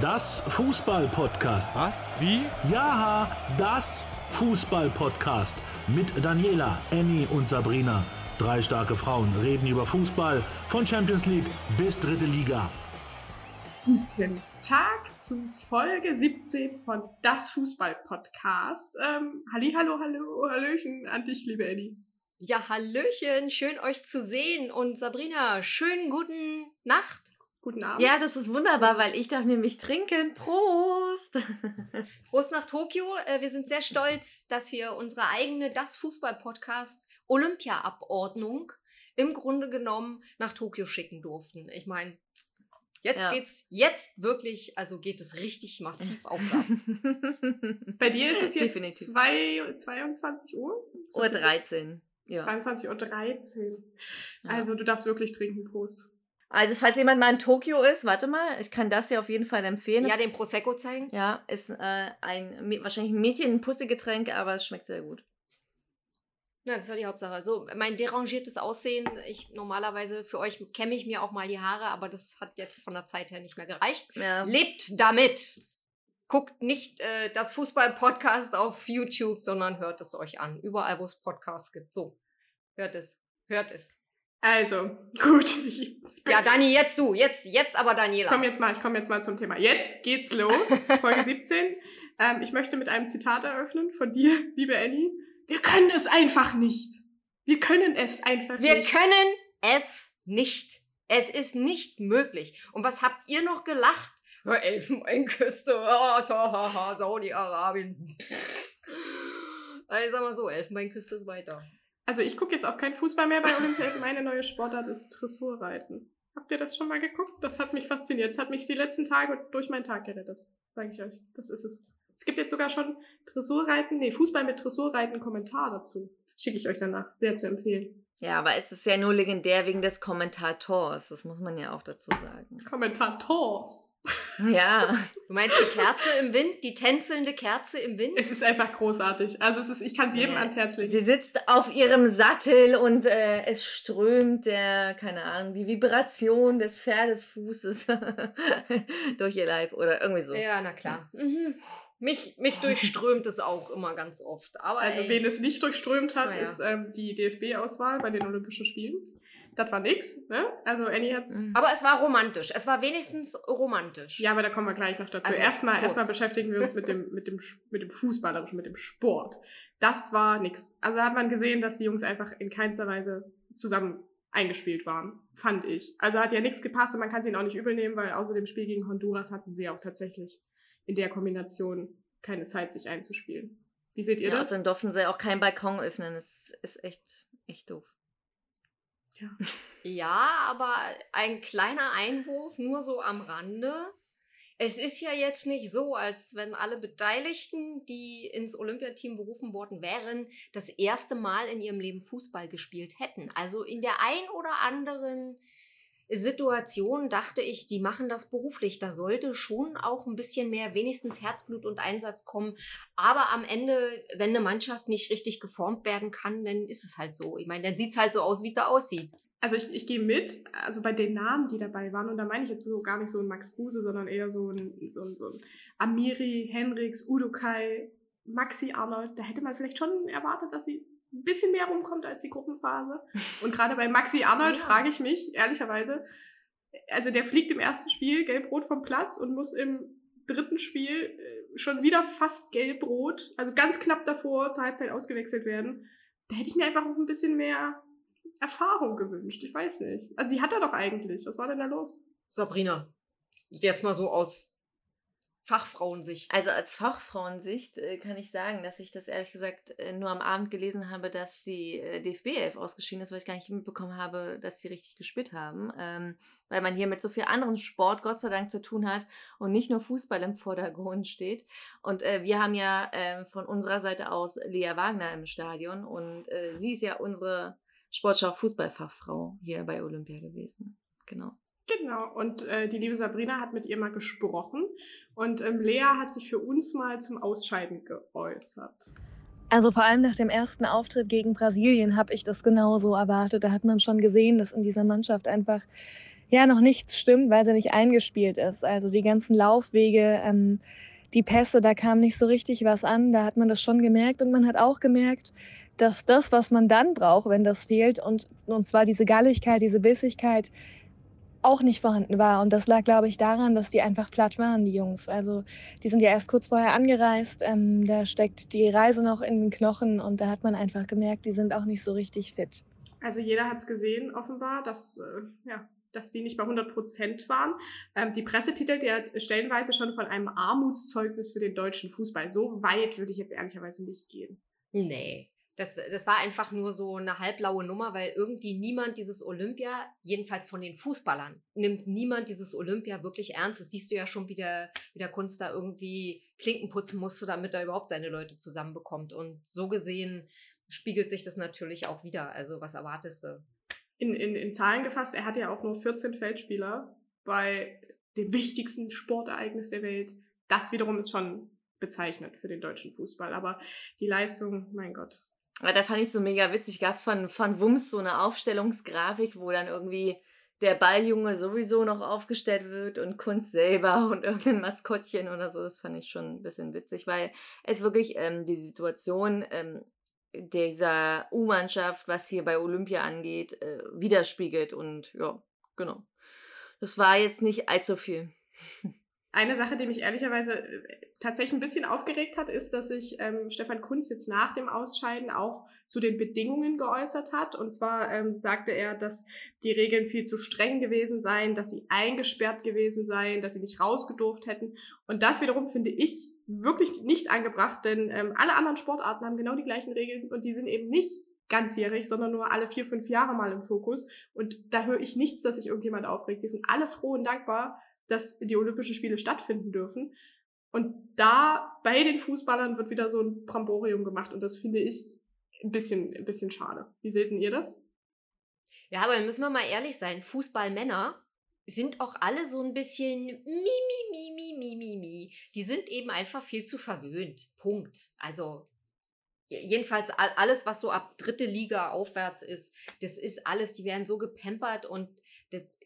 Das Fußball-Podcast. Was? Wie? Ja, das Fußball-Podcast. Mit Daniela, Annie und Sabrina. Drei starke Frauen reden über Fußball von Champions League bis dritte Liga. Guten Tag zu Folge 17 von Das Fußball-Podcast. Ähm, Halli, hallo, hallo, hallöchen an dich, liebe Annie. Ja, Hallöchen, schön euch zu sehen. Und Sabrina, schönen guten Nacht. Guten Abend. Ja, das ist wunderbar, weil ich darf nämlich trinken. Prost! Prost nach Tokio. Äh, Wir sind sehr stolz, dass wir unsere eigene Das Fußball-Podcast Olympia-Abordnung im Grunde genommen nach Tokio schicken durften. Ich meine, jetzt Ja. geht's, jetzt wirklich, also geht es richtig massiv aufwärts. Bei dir ist es jetzt Definitiv. zwei, 22 Uhr? Uhr 13. Ja. 22 Uhr 13. Ja. Also du darfst wirklich trinken, Prost. Also, falls jemand mal in Tokio ist, warte mal, ich kann das ja auf jeden Fall empfehlen. ja, den Prosecco zeigen. Ja, ist äh, ein wahrscheinlich ein Mädchen, ein Pussygetränk, aber es schmeckt sehr gut. Na, das ist ja die Hauptsache. So, mein derangiertes Aussehen, ich normalerweise, für euch kämme ich mir auch mal die Haare, aber das hat jetzt von der Zeit her nicht mehr gereicht. Ja. Lebt damit. Guckt nicht äh, das Fußball-Podcast auf YouTube, sondern hört es euch an. Überall, wo es Podcasts gibt. So, hört es. Hört es. Also, gut. Ich, ich Ja, Dani, jetzt du. Jetzt, jetzt aber Daniela. komme jetzt, mal- ich komm jetzt mal zum Thema. Jetzt geht's los. Folge 17. Ähm, ich möchte mit einem Zitat eröffnen von dir, liebe Annie. Wir können es einfach nicht. Wir können es einfach Wir nicht. können es nicht. Es ist nicht möglich. Und was habt ihr noch gelacht? Elfenbeinküste, ah, Saudi-Arabien. Also sag mal so, Elfenbeinküste ist weiter. Also ich gucke jetzt auch kein Fußball mehr bei Olympia. Meine neue Sportart ist Dressurreiten. Habt ihr das schon mal geguckt? Das hat mich fasziniert. Das hat mich die letzten Tage durch meinen Tag gerettet. Sage ich euch. Das ist es. Es gibt jetzt sogar schon Dressurreiten, nee, Fußball mit Dressurreiten Kommentar dazu. Schicke ich euch danach. Sehr zu empfehlen. Ja, aber es ist ja nur legendär wegen des Kommentators. Das muss man ja auch dazu sagen. Kommentators. Ja. Du meinst die Kerze im Wind, die tänzelnde Kerze im Wind? Es ist einfach großartig. Also es ist, ich kann es jedem Ja. ans Herz legen. Sie sitzt auf ihrem Sattel und äh, es strömt der, keine Ahnung, die Vibration des Pferdesfußes durch ihr Leib oder irgendwie so. Ja, na klar. Mhm. Mich, mich durchströmt es auch immer ganz oft. Aber Also ey, wen es nicht durchströmt hat, Na ja. ist ähm, die DFB-Auswahl bei den Olympischen Spielen. Das war nix, ne? Also Annie hat's. Mhm. aber es war romantisch. Es war wenigstens romantisch. Ja, aber da kommen wir gleich noch dazu. Also, erstmal, kurz. erstmal beschäftigen wir uns mit dem, mit dem, mit dem Fußballerischen, mit dem Sport. Das war nix. Also da hat man gesehen, dass die Jungs einfach in keinster Weise zusammen eingespielt waren, fand ich. Also hat ja nichts gepasst und man kann es ihnen auch nicht übel nehmen, weil außer dem Spiel gegen Honduras hatten sie auch tatsächlich in der Kombination keine Zeit, sich einzuspielen. Wie seht ihr Ja, das? außerdem durften sie auch keinen Balkon öffnen. Das ist echt, echt doof. Ja. Ja, aber ein kleiner Einwurf, nur so am Rande. Es ist ja jetzt nicht so, als wenn alle Beteiligten, die ins Olympiateam berufen worden wären, das erste Mal in ihrem Leben Fußball gespielt hätten. Also in der ein oder anderen Situation dachte ich, die machen das beruflich. Da sollte schon auch ein bisschen mehr, wenigstens Herzblut und Einsatz kommen. Aber am Ende, wenn eine Mannschaft nicht richtig geformt werden kann, dann ist es halt so. Ich meine, dann sieht es halt so aus, wie es da aussieht. Also ich, ich gehe mit, also bei den Namen, die dabei waren, und da meine ich jetzt so gar nicht so ein Max Kruse, sondern eher so ein, so ein, so ein Amiri, Henriks, Udokai, Maxi Arnold, da hätte man vielleicht schon erwartet, dass sie ein bisschen mehr rumkommt als die Gruppenphase. Und gerade bei Maxi Arnold Ja. frage ich mich, ehrlicherweise, also der fliegt im ersten Spiel gelb-rot vom Platz und muss im dritten Spiel äh, schon wieder fast gelb-rot, also ganz knapp davor zur Halbzeit ausgewechselt werden. Da hätte ich mir einfach auch ein bisschen mehr Erfahrung gewünscht. Ich weiß nicht. Also die hat er doch eigentlich. Was war denn da los? Sabrina, jetzt mal so aus Fachfrauensicht. Also als Fachfrauensicht äh, kann ich sagen, dass ich das ehrlich gesagt äh, nur am Abend gelesen habe, dass die äh, DFB 11 ausgeschieden ist, weil ich gar nicht mitbekommen habe, dass sie richtig gespielt haben. Ähm, weil man hier mit so viel anderen Sport Gott sei Dank zu tun hat und nicht nur Fußball im Vordergrund steht. Und wir haben ja äh, von unserer Seite aus Lea Wagner im Stadion und sie ist ja unsere Sportschau-Fußballfachfrau hier bei Olympia gewesen. Genau. Genau. Und äh, die liebe Sabrina hat mit ihr mal gesprochen. Und ähm, Lea hat sich für uns mal zum Ausscheiden geäußert. Also vor allem nach dem ersten Auftritt gegen Brasilien habe ich das genauso erwartet. Da hat man schon gesehen, dass in dieser Mannschaft einfach ja noch nichts stimmt, weil sie nicht eingespielt ist. Also die ganzen Laufwege, ähm, die Pässe, da kam nicht so richtig was an. Da hat man das schon gemerkt und man hat auch gemerkt, dass das, was man dann braucht, wenn das fehlt, und, und zwar diese Galligkeit, diese Bissigkeit, auch nicht vorhanden war. Und das lag, glaube ich, daran, dass die einfach platt waren, die Jungs. Also die sind ja erst kurz vorher angereist. Ähm, da steckt die Reise noch in den Knochen und da hat man einfach gemerkt, die sind auch nicht so richtig fit. Also jeder hat es gesehen, offenbar, dass, äh, ja, dass die nicht bei 100 Prozent waren. Ähm, die Presse titelt ja stellenweise schon von einem Armutszeugnis für den deutschen Fußball. So weit würde ich jetzt ehrlicherweise nicht gehen. Nee, das, das war einfach nur so eine halblaue Nummer, weil irgendwie niemand dieses Olympia, jedenfalls von den Fußballern, nimmt niemand dieses Olympia wirklich ernst. Das siehst du ja schon, wie der, wie der Kunst da irgendwie Klinken putzen musste, damit er überhaupt seine Leute zusammenbekommt. Und so gesehen spiegelt sich das natürlich auch wieder. Also was erwartest du? In, in, in Zahlen gefasst, er hat ja auch nur 14 Feldspieler bei dem wichtigsten Sportereignis der Welt. Das wiederum ist schon bezeichnet für den deutschen Fußball. Aber die Leistung, mein Gott, da fand ich so mega witzig. Gab es von, von Wums so eine Aufstellungsgrafik, wo dann irgendwie der Balljunge sowieso noch aufgestellt wird und Kunst selber und irgendein Maskottchen oder so. Das fand ich schon ein bisschen witzig, weil es wirklich ähm, die Situation ähm, dieser U-Mannschaft, was hier bei Olympia angeht, äh, widerspiegelt. Und ja, genau. Das war jetzt nicht allzu viel. Eine Sache, die mich ehrlicherweise äh, tatsächlich ein bisschen aufgeregt hat, ist, dass sich ähm, Stefan Kunz jetzt nach dem Ausscheiden auch zu den Bedingungen geäußert hat. Und zwar ähm, sagte er, dass die Regeln viel zu streng gewesen seien, dass sie eingesperrt gewesen seien, dass sie nicht rausgedurft hätten. Und das wiederum finde ich wirklich nicht angebracht, denn ähm, alle anderen Sportarten haben genau die gleichen Regeln und die sind eben nicht ganzjährig, sondern nur alle vier, fünf Jahre mal im Fokus. Und da höre ich nichts, dass sich irgendjemand aufregt. Die sind alle froh und dankbar, dass die Olympischen Spiele stattfinden dürfen. Und da bei den Fußballern wird wieder so ein Bramborium gemacht und das finde ich ein bisschen, ein bisschen schade. Wie seht ihr das? Ja, aber müssen wir mal ehrlich sein, Fußballmänner sind auch alle so ein bisschen mi, mi, mi, mi, mi, mi. Die sind eben einfach viel zu verwöhnt. Punkt. Also jedenfalls alles, was so ab dritte Liga aufwärts ist, das ist alles, die werden so gepampert und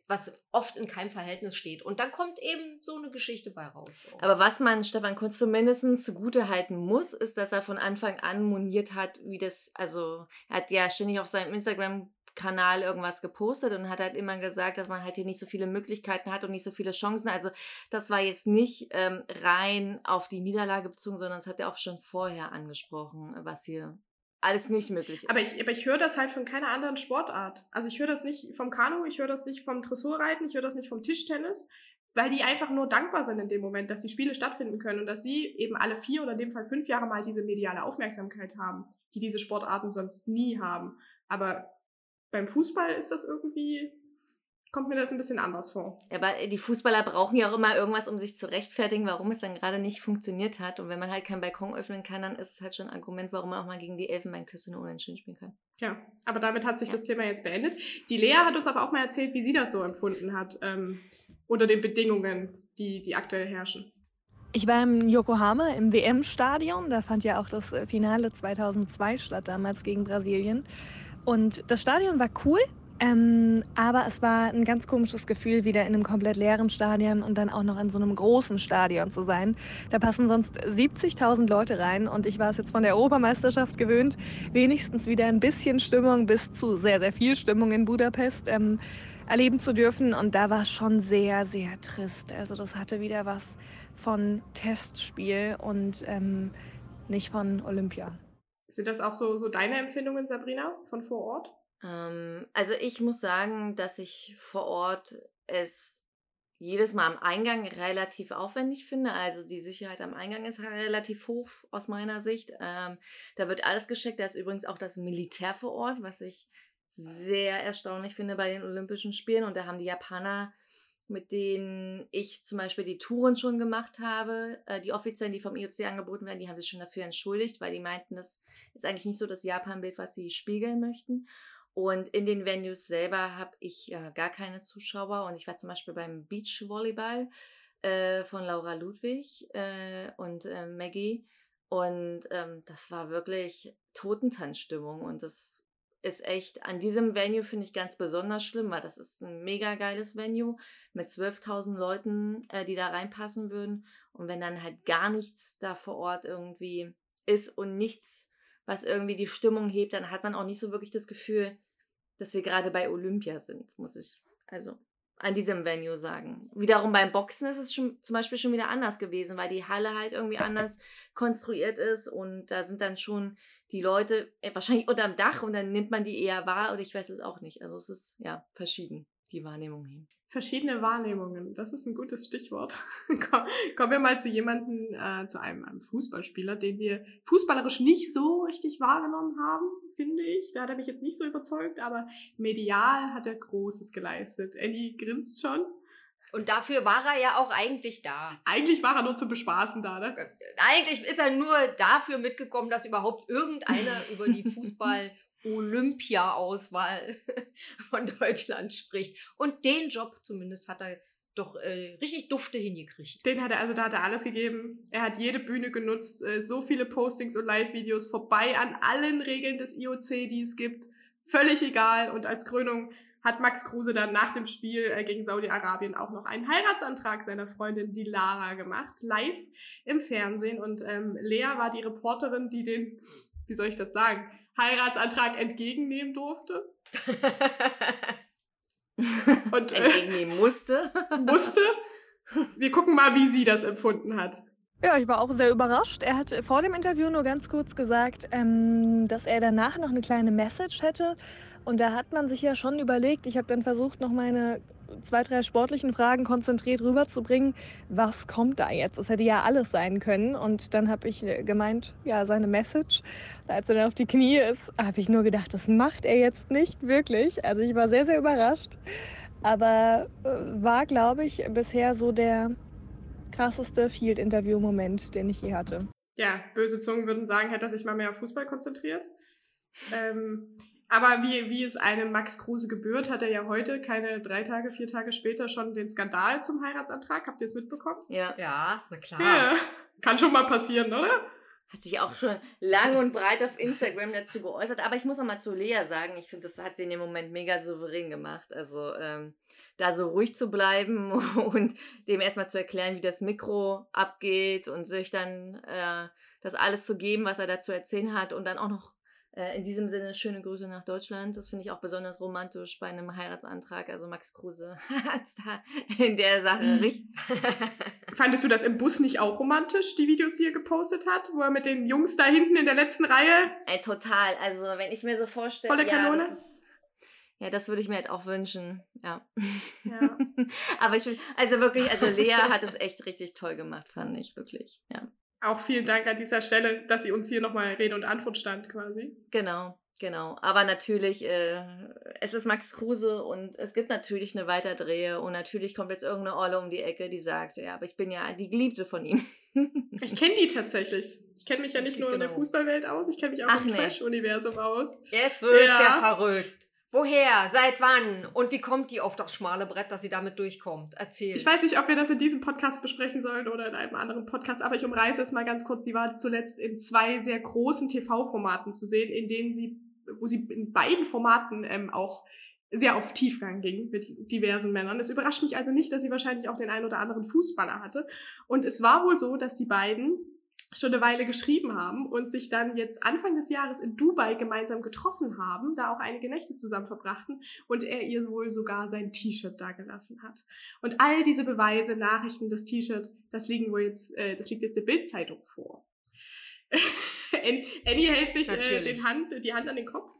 was oft in keinem Verhältnis steht. Und dann kommt eben so eine Geschichte bei raus. So. Aber was man Stefan Kunz zumindest zugute halten muss, ist, dass er von Anfang an moniert hat, wie das, also er hat ja ständig auf seinem Instagram Kanal irgendwas gepostet und hat halt immer gesagt, dass man halt hier nicht so viele Möglichkeiten hat und nicht so viele Chancen. Also das war jetzt nicht ähm, rein auf die Niederlage bezogen, sondern das hat er auch schon vorher angesprochen, was hier alles nicht möglich ist. Aber ich, aber ich höre das halt von keiner anderen Sportart. Also ich höre das nicht vom Kanu, ich höre das nicht vom Dressurreiten, ich höre das nicht vom Tischtennis, weil die einfach nur dankbar sind in dem Moment, dass die Spiele stattfinden können und dass sie eben alle vier oder in dem Fall fünf Jahre mal diese mediale Aufmerksamkeit haben, die diese Sportarten sonst nie haben. Aber beim Fußball ist das irgendwie kommt mir das ein bisschen anders vor. Aber die Fußballer brauchen ja auch immer irgendwas, um sich zu rechtfertigen, warum es dann gerade nicht funktioniert hat. Und wenn man halt keinen Balkon öffnen kann, dann ist es halt schon ein Argument, warum man auch mal gegen die Elfenbeinküste nur unentschieden spielen kann. Ja, aber damit hat sich ja. das Thema jetzt beendet. Die Lea hat uns aber auch mal erzählt, wie sie das so empfunden hat, ähm, unter den Bedingungen, die, die aktuell herrschen. Ich war im Yokohama im WM-Stadion. Da fand ja auch das äh, Finale 2002 statt, damals gegen Brasilien. Und das Stadion war cool, ähm, aber es war ein ganz komisches Gefühl, wieder in einem komplett leeren Stadion und dann auch noch in so einem großen Stadion zu sein. Da passen sonst 70.000 Leute rein und ich war es jetzt von der Europameisterschaft gewöhnt, wenigstens wieder ein bisschen Stimmung bis zu sehr, sehr viel Stimmung in Budapest ähm, erleben zu dürfen. Und da war es schon sehr, sehr trist. Also das hatte wieder was von Testspiel und ähm, nicht von Olympia. Sind das auch so, so deine Empfindungen, Sabrina, von vor Ort? Ähm, also ich muss sagen, dass ich vor Ort es jedes Mal am Eingang relativ aufwendig finde. Also die Sicherheit am Eingang ist relativ hoch aus meiner Sicht. Ähm, da wird alles gescheckt. Da ist übrigens auch das Militär vor Ort, was ich sehr erstaunlich finde bei den Olympischen Spielen. Und da haben die Japaner, mit denen ich zum Beispiel die Touren schon gemacht habe, äh, die offiziellen, die vom IOC angeboten werden, die haben sich schon dafür entschuldigt, weil die meinten, das ist eigentlich nicht so das Japan-Bild, was sie spiegeln möchten. Und in den Venues selber habe ich äh, gar keine Zuschauer. Und ich war zum Beispiel beim Beachvolleyball äh, von Laura Ludwig äh, und äh, Maggie. Und ähm, das war wirklich Totentanzstimmung. Und das ist echt an diesem Venue, finde ich, ganz besonders schlimm, weil das ist ein mega geiles Venue mit 12.000 Leuten, äh, die da reinpassen würden. Und wenn dann halt gar nichts da vor Ort irgendwie ist und nichts, was irgendwie die Stimmung hebt, dann hat man auch nicht so wirklich das Gefühl, dass wir gerade bei Olympia sind, muss ich also an diesem Venue sagen. Wiederum beim Boxen ist es schon, zum Beispiel schon wieder anders gewesen, weil die Halle halt irgendwie anders konstruiert ist und da sind dann schon die Leute äh, wahrscheinlich unterm Dach und dann nimmt man die eher wahr oder ich weiß es auch nicht. Also es ist ja verschieden, die Wahrnehmung hier. Verschiedene Wahrnehmungen, das ist ein gutes Stichwort. Kommen wir mal zu jemandem, äh, zu einem, einem Fußballspieler, den wir fußballerisch nicht so richtig wahrgenommen haben, finde ich. Da hat er mich jetzt nicht so überzeugt, aber medial hat er Großes geleistet. Annie grinst schon. Und dafür war er ja auch eigentlich da. Eigentlich war er nur zum Bespaßen da, ne? Äh, eigentlich ist er nur dafür mitgekommen, dass überhaupt irgendeiner über die Fußball- Olympia-Auswahl von Deutschland spricht. Und den Job zumindest hat er doch äh, richtig dufte hingekriegt. Den hat er, also da hat er alles gegeben. Er hat jede Bühne genutzt, äh, so viele Postings und Live-Videos vorbei an allen Regeln des IOC, die es gibt. Völlig egal. Und als Krönung hat Max Kruse dann nach dem Spiel äh, gegen Saudi-Arabien auch noch einen Heiratsantrag seiner Freundin Dilara gemacht, live im Fernsehen. Und ähm, Lea war die Reporterin, die den, wie soll ich das sagen, Heiratsantrag entgegennehmen durfte. Und äh, entgegennehmen musste. musste. Wir gucken mal, wie sie das empfunden hat. Ja, ich war auch sehr überrascht. Er hat vor dem Interview nur ganz kurz gesagt, ähm, dass er danach noch eine kleine Message hätte. Und da hat man sich ja schon überlegt, ich habe dann versucht, noch meine zwei, drei sportlichen Fragen konzentriert rüberzubringen. Was kommt da jetzt? Es hätte ja alles sein können. Und dann habe ich äh, gemeint, ja, seine Message. Als er dann auf die Knie ist, habe ich nur gedacht, das macht er jetzt nicht wirklich. Also ich war sehr, sehr überrascht. Aber äh, war, glaube ich, bisher so der krasseste Field-Interview-Moment, den ich je hatte. Ja, böse Zungen würden sagen, hätte er sich mal mehr auf Fußball konzentriert. Ähm, aber wie, wie es einem Max Kruse gebührt, hat er ja heute, keine drei Tage, vier Tage später, schon den Skandal zum Heiratsantrag. Habt ihr es mitbekommen? Ja. Ja, na klar. Ja. Kann schon mal passieren, oder? Hat sich auch schon lang und breit auf Instagram dazu geäußert. Aber ich muss auch mal zu Lea sagen, ich finde, das hat sie in dem Moment mega souverän gemacht. Also ähm, da so ruhig zu bleiben und dem erstmal zu erklären, wie das Mikro abgeht und sich dann äh, das alles zu geben, was er dazu erzählen hat und dann auch noch in diesem Sinne schöne Grüße nach Deutschland. Das finde ich auch besonders romantisch bei einem Heiratsantrag. Also Max Kruse hat es da in der Sache richtig. Fandest du das im Bus nicht auch romantisch, die Videos, die er gepostet hat, wo er mit den Jungs da hinten in der letzten Reihe? Ey, total. Also wenn ich mir so vorstelle. Volle Kanone. Ja, das ist, ja, das würde ich mir halt auch wünschen. Ja. ja. Aber ich finde, also wirklich, also Lea hat es echt richtig toll gemacht, fand ich wirklich. Ja. Auch vielen Dank an dieser Stelle, dass sie uns hier nochmal Rede und Antwort stand quasi. Genau, genau. Aber natürlich, äh, es ist Max Kruse und es gibt natürlich eine Weiterdrehe und natürlich kommt jetzt irgendeine Olle um die Ecke, die sagt, ja, aber ich bin ja die Geliebte von ihm. ich kenne die tatsächlich. Ich kenne mich ja nicht nur genau. in der genau. Fußballwelt aus, ich kenne mich auch Ach, im nee. Trash-Universum aus. Jetzt wird's ja, ja verrückt. Woher? Seit wann? Und wie kommt die auf das schmale Brett, dass sie damit durchkommt? Erzähl. Ich weiß nicht, ob wir das in diesem Podcast besprechen sollen oder in einem anderen Podcast, aber ich umreiße es mal ganz kurz. Sie war zuletzt in zwei sehr großen TV-Formaten zu sehen, in denen sie, wo sie in beiden Formaten ähm, auch sehr auf Tiefgang ging mit diversen Männern. Es überrascht mich also nicht, dass sie wahrscheinlich auch den einen oder anderen Fußballer hatte. Und es war wohl so, dass die beiden schon eine Weile geschrieben haben und sich dann jetzt Anfang des Jahres in Dubai gemeinsam getroffen haben, da auch einige Nächte zusammen verbrachten und er ihr wohl sogar sein T-Shirt da gelassen hat. Und all diese Beweise, Nachrichten, das T-Shirt, das liegen wohl jetzt, äh, das liegt jetzt der Bildzeitung vor. Annie hält sich äh, Hand, die Hand an den Kopf.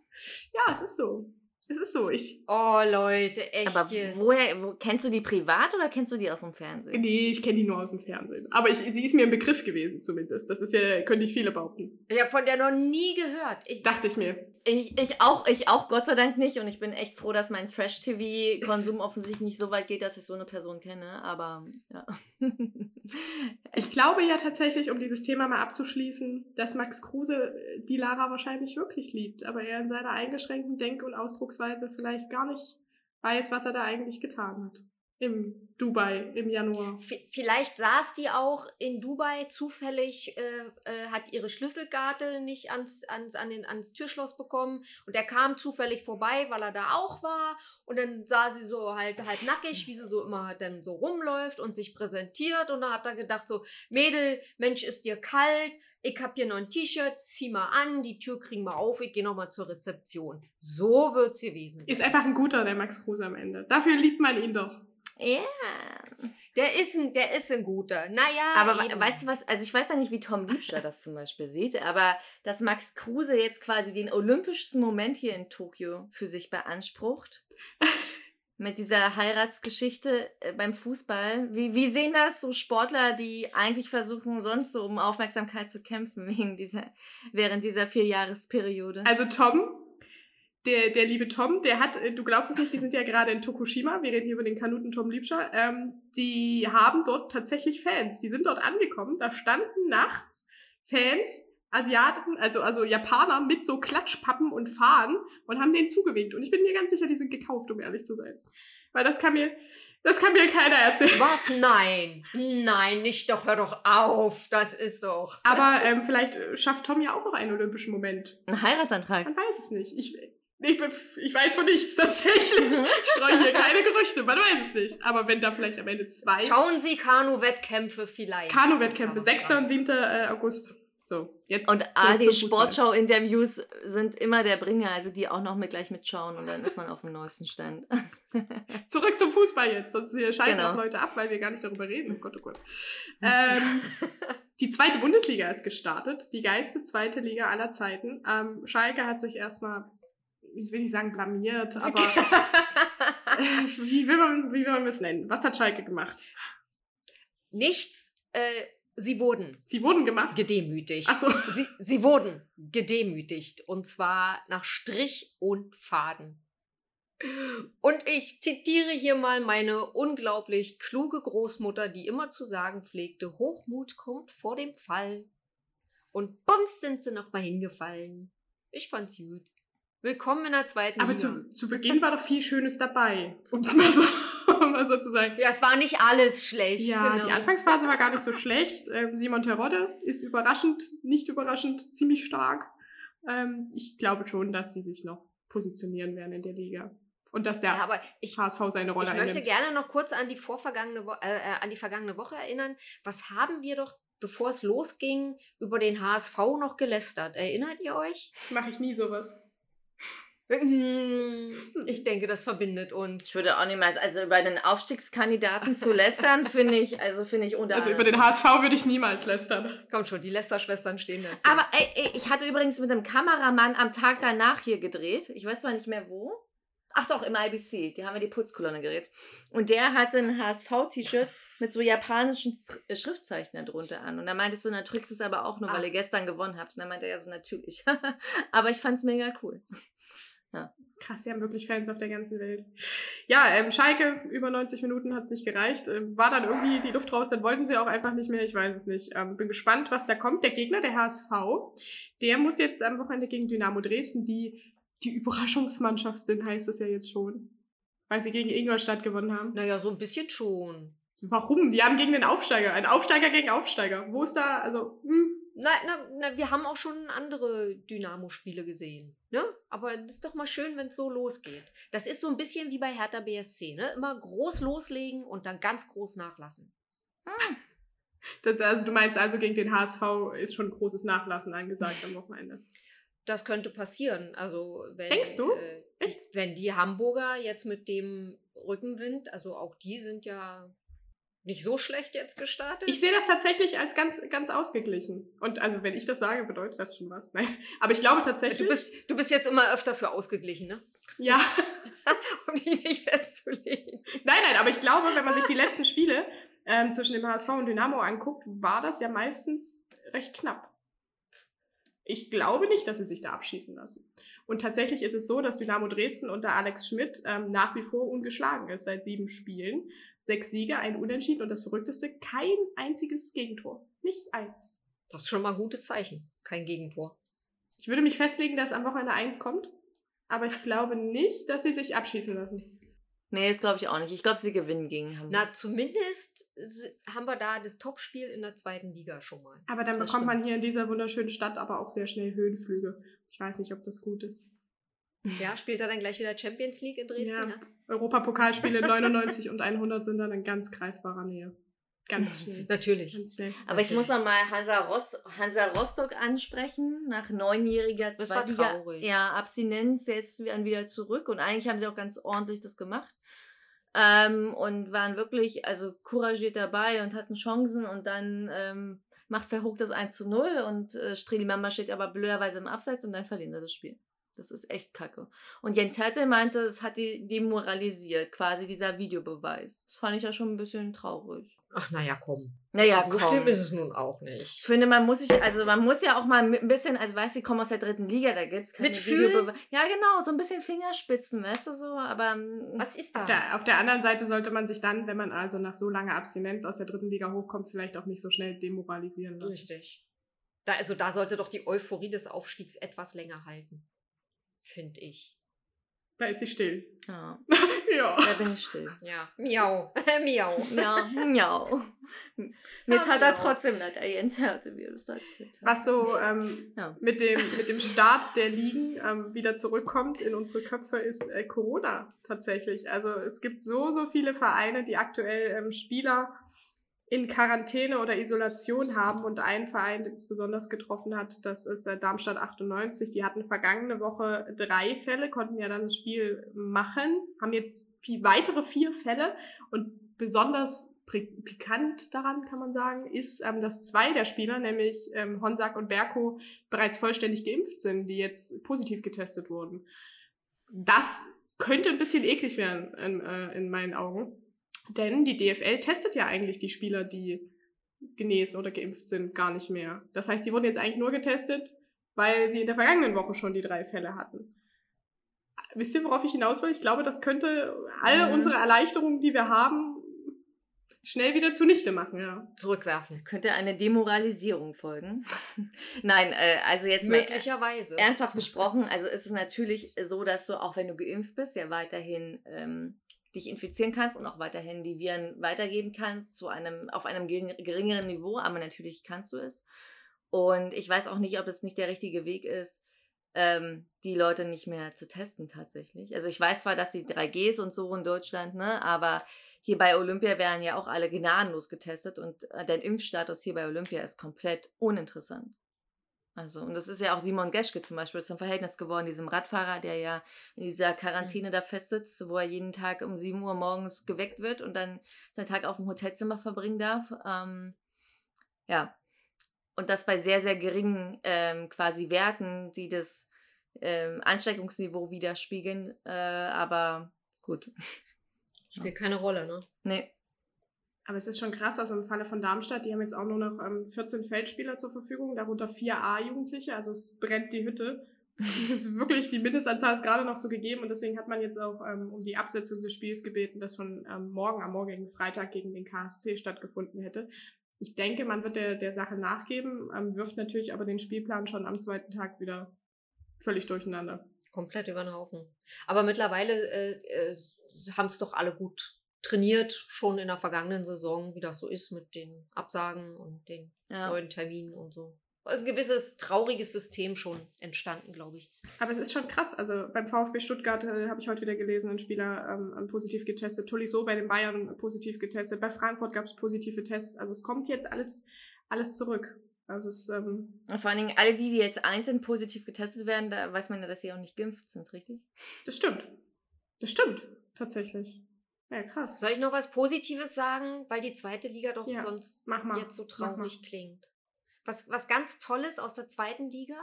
Ja, es ist so. Es ist so, ich. Oh, Leute, echt. Aber jetzt. woher, wo, kennst du die privat oder kennst du die aus dem Fernsehen? Nee, ich kenne die nur aus dem Fernsehen. Aber ich, sie ist mir ein Begriff gewesen, zumindest. Das ist ja, könnte ich viele behaupten. Ich habe von der noch nie gehört. Ich, Dachte ich mir. Ich, ich, auch, ich auch, Gott sei Dank nicht. Und ich bin echt froh, dass mein Trash-TV-Konsum offensichtlich nicht so weit geht, dass ich so eine Person kenne. Aber ja. ich glaube ja tatsächlich, um dieses Thema mal abzuschließen, dass Max Kruse die Lara wahrscheinlich wirklich liebt. Aber er in seiner eingeschränkten Denk- und Ausdrucksweise Beziehungsweise vielleicht gar nicht weiß, was er da eigentlich getan hat. Im Dubai im Januar. V vielleicht saß die auch in Dubai zufällig, äh, äh, hat ihre Schlüsselkarte nicht ans, ans, an den, ans Türschloss bekommen und der kam zufällig vorbei, weil er da auch war und dann sah sie so halt halt nackig, wie sie so immer dann so rumläuft und sich präsentiert und dann hat er gedacht so, Mädel, Mensch, ist dir kalt, ich hab hier noch ein T-Shirt, zieh mal an, die Tür kriegen wir auf, ich gehe nochmal zur Rezeption. So wird's gewesen. Ist einfach ein guter, der Max Kruse am Ende. Dafür liebt man ihn doch. Ja. Der ist ein, der ist ein guter. Naja, Aber eben. we weißt du was, also ich weiß ja nicht, wie Tom Liebscher das zum Beispiel sieht, aber dass Max Kruse jetzt quasi den olympischsten Moment hier in Tokio für sich beansprucht, mit dieser Heiratsgeschichte äh, beim Fußball, wie, wie sehen das so Sportler, die eigentlich versuchen, sonst so um Aufmerksamkeit zu kämpfen wegen dieser, während dieser Vierjahresperiode? Also Tom, der, der liebe Tom, der hat, äh, du glaubst es nicht, die sind ja gerade in Tokushima, wir reden hier über den Kanuten Tom Liebscher, ähm, die haben dort tatsächlich Fans. Die sind dort angekommen, da standen nachts Fans, Asiaten, also, also Japaner mit so Klatschpappen und Fahnen und haben denen zugewinkt. Und ich bin mir ganz sicher, die sind gekauft, um ehrlich zu sein. Weil das kann mir, das kann mir keiner erzählen. Was? Nein. Nein, nicht doch, hör doch auf. Das ist doch. Aber ähm, vielleicht äh, schafft Tom ja auch noch einen olympischen Moment. Ein Heiratsantrag. Man weiß es nicht. Ich, ich, bin- ich weiß von nichts tatsächlich. Ich streue hier keine Gerüchte, man weiß es nicht. Aber wenn da vielleicht am Ende zwei Schauen Sie Kanu-Wettkämpfe vielleicht. Kanu-Wettkämpfe, Das 6. kann und 7. äh, August. So, jetzt. Und zum Fußball. Sportschau-Interviews sind immer der Bringer, also die auch noch mit gleich mitschauen und dann ist man auf dem neuesten Stand. Zurück zum Fußball jetzt, sonst hier schalten Genau. auch Leute ab, weil wir gar nicht darüber reden. Oh Gott, oh Gott. Ähm, die zweite Bundesliga ist gestartet, die geilste zweite Liga aller Zeiten. Ähm, Schalke hat sich erstmal, ich will nicht sagen blamiert, aber äh, wie, will man, wie will man es nennen? Was hat Schalke gemacht? Nichts. Äh, sie wurden Sie wurden gemacht. gedemütigt. Ach so. Sie, sie wurden gedemütigt. Und zwar nach Strich und Faden. Und ich zitiere hier mal meine unglaublich kluge Großmutter, die immer zu sagen pflegte, Hochmut kommt vor dem Fall. Und bums sind sie noch mal hingefallen. Ich fand's gut. Willkommen in der zweiten Aber Liga. zu, zu Beginn war doch viel Schönes dabei, um es mal so, um mal so zu sagen. ja, es war nicht alles schlecht. Ja, genau. die Anfangsphase war gar nicht so schlecht. Ähm, Simon Terodde ist überraschend, nicht überraschend, ziemlich stark. Ähm, ich glaube schon, dass sie sich noch positionieren werden in der Liga. Und dass der Ja, aber ich, HSV seine Rolle Ich möchte einnimmt. gerne noch kurz an die vorvergangene Wo äh, äh, an die vergangene Woche erinnern. Was haben wir doch, bevor es losging, über den HSV noch gelästert? Erinnert ihr euch? Mache ich nie sowas. Hm, Ich denke, das verbindet uns. Ich würde auch niemals, also über den Aufstiegskandidaten zu lästern, finde ich, also finde ich unter Also über den HSV würde ich niemals lästern. Komm schon, die Lästerschwestern stehen dazu. Aber ey, ey, ich hatte übrigens mit einem Kameramann am Tag danach hier gedreht. Ich weiß zwar nicht mehr wo. Ach doch, im IBC. Die haben wir die Putzkolonne gedreht. Und der hatte ein HSV-T-Shirt mit so japanischen äh, Schriftzeichen darunter an. Und da meintest du, na, kriegst es aber auch nur, weil Ach. ihr gestern gewonnen habt. Und dann meinte er ja so, natürlich. aber ich fand's mega cool. Krass, die haben wirklich Fans auf der ganzen Welt. Ja, ähm, Schalke, über 90 Minuten hat es nicht gereicht. Ähm, war dann irgendwie die Luft raus, dann wollten sie auch einfach nicht mehr, ich weiß es nicht. Ähm, bin gespannt, was da kommt. Der Gegner, der HSV, der muss jetzt am Wochenende gegen Dynamo Dresden, die die Überraschungsmannschaft sind, heißt es ja jetzt schon. Weil sie gegen Ingolstadt gewonnen haben. naja, so ein bisschen schon. Warum? Die haben gegen den Aufsteiger. Ein Aufsteiger gegen Aufsteiger. Wo ist da, also, hm, Na, na, wir haben auch schon andere Dynamo-Spiele gesehen. Ne? Aber das ist doch mal schön, wenn es so losgeht. Das ist so ein bisschen wie bei Hertha BSC. Ne? Immer groß loslegen und dann ganz groß nachlassen. das, also du meinst also gegen den HSV ist schon großes Nachlassen angesagt am Wochenende. Das könnte passieren. Also wenn, Denkst du? Äh, Echt? wenn die Hamburger jetzt mit dem Rückenwind, also auch die sind ja nicht so schlecht jetzt gestartet. Ich sehe das tatsächlich als ganz, ganz ausgeglichen. Und also, wenn ich das sage, bedeutet das schon was. Nein. Aber ich glaube tatsächlich. du bist, du bist jetzt immer öfter für ausgeglichen, ne? Ja. Um die nicht festzulegen. Nein, nein, aber ich glaube, wenn man sich die letzten Spiele ähm, zwischen dem HSV und Dynamo anguckt, war das ja meistens recht knapp. Ich glaube nicht, dass sie sich da abschießen lassen. Und tatsächlich ist es so, dass Dynamo Dresden unter Alex Schmidt ähm, nach wie vor ungeschlagen ist seit sieben Spielen. Sechs Siege, ein Unentschieden und das Verrückteste, kein einziges Gegentor. Nicht eins. Das ist schon mal ein gutes Zeichen. Kein Gegentor. Ich würde mich festlegen, dass am Wochenende eins kommt, aber ich glaube nicht, dass sie sich abschießen lassen. Nee, das glaube ich auch nicht. Ich glaube, sie gewinnen gegen Hamburg. Na, zumindest haben wir da das Topspiel in der zweiten Liga schon mal. Aber dann Das bekommt man stimmt. hier in dieser wunderschönen Stadt aber auch sehr schnell Höhenflüge. Ich weiß nicht, ob das gut ist. Ja, spielt er dann gleich wieder Champions League in Dresden? Ja. Ja. Europapokalspiele 99 und 100 sind dann in ganz greifbarer Nähe. Ganz schnell. Natürlich. Ganz schnell. Aber ich muss noch mal Hansa, Rost Hansa Rostock ansprechen. Nach neunjähriger Das war Zweitliga- traurig. Ja, Abstinenz jetzt wieder wieder zurück. Und eigentlich haben sie auch ganz ordentlich das gemacht. Ähm, und waren wirklich, also couragiert dabei und hatten Chancen. Und dann ähm, macht Verhoog das 1 zu 0. Und äh, Strelimamba steht aber blöderweise im Abseits und dann verlieren sie das Spiel. Das ist echt kacke. Und Jens Hertel meinte, es hat die demoralisiert, quasi dieser Videobeweis. Das fand ich ja schon ein bisschen traurig. Ach, naja, komm. Naja, so komm. schlimm ist es nun auch Ich nicht. finde, man muss sich, also man muss ja auch mal ein bisschen, also weißt du, ich komme aus der dritten Liga, da gibt es keine Mitfühlen? Ja, genau, so ein bisschen Fingerspitzen, weißt du so, aber mm, Was ist das? Auf der, auf der anderen Seite sollte man sich dann, wenn man also nach so langer Abstinenz aus der dritten Liga hochkommt, vielleicht auch nicht so schnell demoralisieren lassen. Richtig. Da, also da sollte doch die Euphorie des Aufstiegs etwas länger halten. Finde ich. Da ist sie still. ja, ja. da bin ich still. Ja. Miau. Miau. Ja, miau. Mir Ah, tat er miau. trotzdem Jens Härte, wie er das erzählt hat. Was so ähm, Ja. mit, dem, mit dem Start der Ligen ähm, wieder zurückkommt in unsere Köpfe, ist äh, Corona tatsächlich. Also es gibt so, so viele Vereine, die aktuell ähm, Spieler in Quarantäne oder Isolation haben und ein Verein, den es besonders getroffen hat, das ist äh, Darmstadt 98. Die hatten vergangene Woche drei Fälle, konnten ja dann das Spiel machen, haben jetzt viel, weitere vier Fälle und besonders pikant daran, kann man sagen, ist, ähm, dass zwei der Spieler, nämlich ähm, Honsack und Berko, bereits vollständig geimpft sind, die jetzt positiv getestet wurden. Das könnte ein bisschen eklig werden in, äh, in meinen Augen. Denn die DFL testet ja eigentlich die Spieler, die genesen oder geimpft sind, gar nicht mehr. Das heißt, die wurden jetzt eigentlich nur getestet, weil sie in der vergangenen Woche schon die drei Fälle hatten. Wisst ihr, worauf ich hinaus will? Ich glaube, das könnte alle Mhm. unsere Erleichterungen, die wir haben, schnell wieder zunichte machen, ja. Zurückwerfen. Könnte eine Demoralisierung folgen. Nein, äh, also jetzt mal Möglicherweise. ernsthaft gesprochen, also ist es natürlich so, dass du, auch wenn du geimpft bist, ja weiterhin ähm, dich infizieren kannst und auch weiterhin die Viren weitergeben kannst zu einem, auf einem gering- geringeren Niveau, aber natürlich kannst du es. Und ich weiß auch nicht, ob es nicht der richtige Weg ist, ähm, die Leute nicht mehr zu testen tatsächlich. Also ich weiß zwar, dass die 3Gs und so in Deutschland, ne, aber hier bei Olympia werden ja auch alle gnadenlos getestet und äh, dein Impfstatus hier bei Olympia ist komplett uninteressant. Also, und das ist ja auch Simon Geschke zum Beispiel zum Verhältnis geworden, diesem Radfahrer, der ja in dieser Quarantäne da festsitzt, wo er jeden Tag um 7 Uhr morgens geweckt wird und dann seinen Tag auf dem Hotelzimmer verbringen darf. Ähm, ja. Und das bei sehr, sehr geringen ähm, quasi Werten, die das ähm, Ansteckungsniveau widerspiegeln. Äh, aber gut. Spielt keine Rolle, ne? Nee. Aber es ist schon krass, also im Falle von Darmstadt, die haben jetzt auch nur noch ähm, 14 Feldspieler zur Verfügung, darunter vier A-Jugendliche, also es brennt die Hütte. Das ist wirklich, die Mindestanzahl ist gerade noch so gegeben und deswegen hat man jetzt auch ähm, um die Absetzung des Spiels gebeten, das von ähm, morgen am morgigen Freitag gegen den KSC stattgefunden hätte. Ich denke, man wird der, der Sache nachgeben, ähm, wirft natürlich aber den Spielplan schon am zweiten Tag wieder völlig durcheinander. Komplett über den Haufen. Aber mittlerweile äh, äh, haben es doch alle gut trainiert, schon in der vergangenen Saison, wie das so ist mit den Absagen und den Ja. neuen Terminen und so. Da ist ein gewisses trauriges System schon entstanden, glaube ich. Aber es ist schon krass. Also beim VfB Stuttgart äh, habe ich heute wieder gelesen, ein Spieler ähm, positiv getestet. Tolisso bei den Bayern positiv getestet. Bei Frankfurt gab es positive Tests. Also es kommt jetzt alles, alles zurück. Also es ähm, Und vor allen Dingen alle die, die jetzt einzeln positiv getestet werden, da weiß man ja, dass sie auch nicht geimpft sind, richtig? das stimmt. Das stimmt, tatsächlich. Ja, krass. Soll ich noch was Positives sagen? Weil die zweite Liga doch Ja, sonst Mach mal. jetzt so Mach mal. traurig klingt. Was, was ganz Tolles aus der zweiten Liga?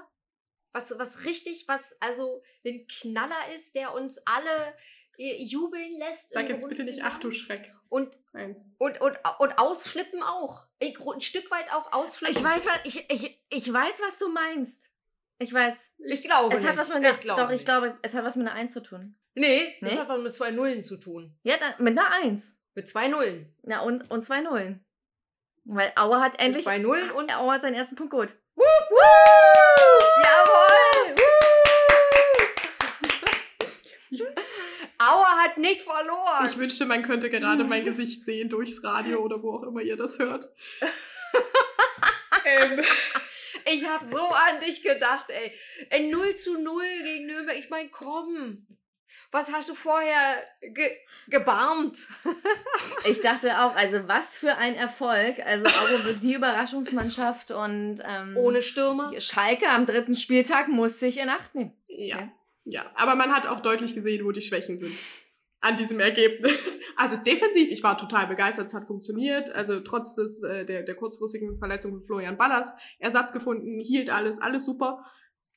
Was, was richtig, was also ein Knaller ist, der uns alle äh, jubeln lässt. Sag jetzt bitte nicht, ach du. Schreck. Und, Nein. und, und, und ausflippen auch. Ein Stück weit auch ausflippen. Ich weiß, was, ich, ich, ich weiß, was du meinst. Ich weiß. Ich glaube Es nicht. hat was mit einer, ich glaube doch, ich nicht. glaube, es hat was mit einer Eins zu tun. Nee, das Nee? hat was mit zwei Nullen zu tun. Ja, dann, mit einer Eins. Mit zwei Nullen. Na, und, und zwei Nullen. Weil Auer hat Mit endlich. zwei Nullen und Auer hat seinen ersten Punkt geholt. Jawohl! Aue hat nicht verloren. Ich wünschte, man könnte gerade mein Gesicht sehen durchs Radio oder wo auch immer ihr das hört. ähm, Ich habe so an dich gedacht, ey. Ein 0 zu 0 gegen Nürnberg. Ich meine, komm. Was hast du vorher ge gebarmt? Ich dachte auch, also was für ein Erfolg. Also auch die Überraschungsmannschaft und ähm, Ohne Stürmer? Schalke am dritten Spieltag musste sich in Acht nehmen. ja. Ja. ja, aber man hat auch deutlich gesehen, wo die Schwächen sind an diesem Ergebnis. Also defensiv, ich war total begeistert, es hat funktioniert. Also trotz des, äh, der, der kurzfristigen Verletzung von Florian Ballas, Ersatz gefunden, hielt alles, alles super.